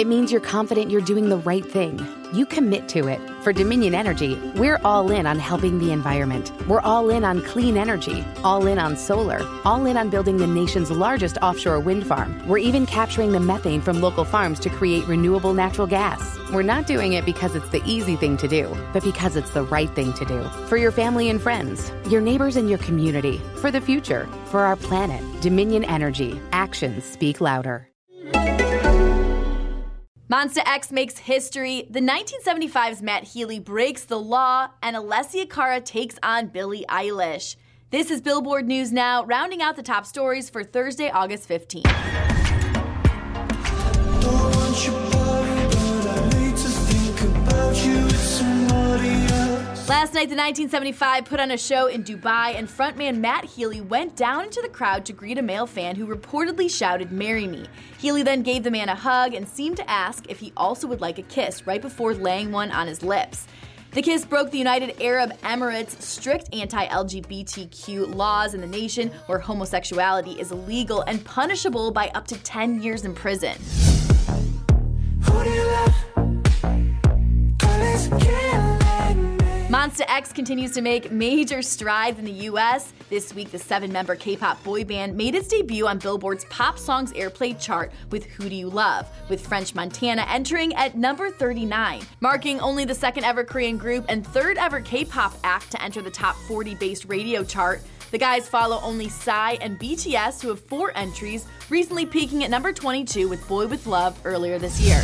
It means you're confident you're doing the right thing. You commit to it. For Dominion Energy, we're all in on helping the environment. We're all in on clean energy, all in on solar, all in on building the nation's largest offshore wind farm. We're even capturing the methane from local farms to create renewable natural gas. We're not doing it because it's the easy thing to do, but because it's the right thing to do. For your family and friends, your neighbors and your community, for the future, for our planet. Dominion Energy. Actions speak louder. Monsta X makes history. The 1975's Matt Healy breaks the law, and Alessia Cara takes on Billie Eilish. This is Billboard News Now, rounding out the top stories for Thursday, August 15th. Last night, the 1975 put on a show in Dubai, and frontman Matt Healy went down into the crowd to greet a male fan who reportedly shouted, Marry me. Healy then gave the man a hug and seemed to ask if he also would like a kiss right before laying one on his lips. The kiss broke the United Arab Emirates' strict anti LGBTQ laws in the nation where homosexuality is illegal and punishable by up to 10 years in prison. Monsta X continues to make major strides in the US. This week, the seven member K pop boy band made its debut on Billboard's Pop Songs Airplay chart with Who Do You Love, with French Montana entering at number 39, marking only the second ever Korean group and third ever K pop act to enter the top 40 based radio chart. The guys follow only Psy and BTS, who have four entries, recently peaking at number 22 with Boy with Luv earlier this year.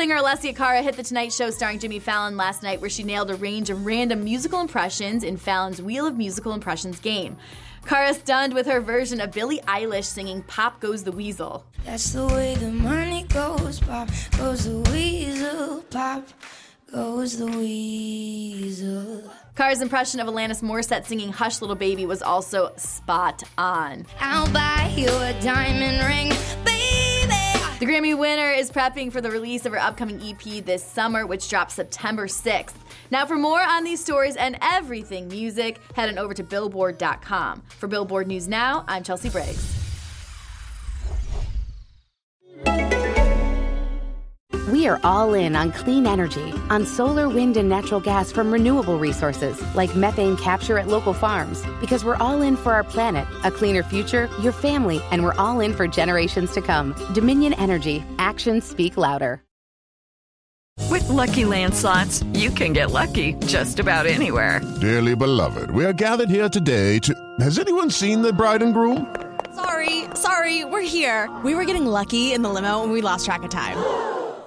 Singer Alessia Cara hit The Tonight Show starring Jimmy Fallon last night, where she nailed a range of random musical impressions in Fallon's Wheel of Musical Impressions game. Cara stunned with her version of Billie Eilish singing Pop Goes the Weasel. That's the way the money goes, pop goes the weasel, pop goes the weasel. Cara's impression of Alanis Morissette singing Hush Little Baby was also spot on. I'll buy you a diamond ring. The Grammy winner is prepping for the release of her upcoming EP this summer, which drops September 6th. Now, for more on these stories and everything music, head on over to Billboard.com. For Billboard News Now, I'm Chelsea Briggs. We are all in on clean energy, on solar, wind, and natural gas from renewable resources like methane capture at local farms, because we're all in for our planet, a cleaner future, your family, and we're all in for generations to come. Dominion Energy. Actions speak louder. With Lucky Land slots, you can get lucky just about anywhere. Dearly beloved, we are gathered here today to. Has anyone seen the bride and groom? Sorry, sorry, we're here. We were getting lucky in the limo and we lost track of time.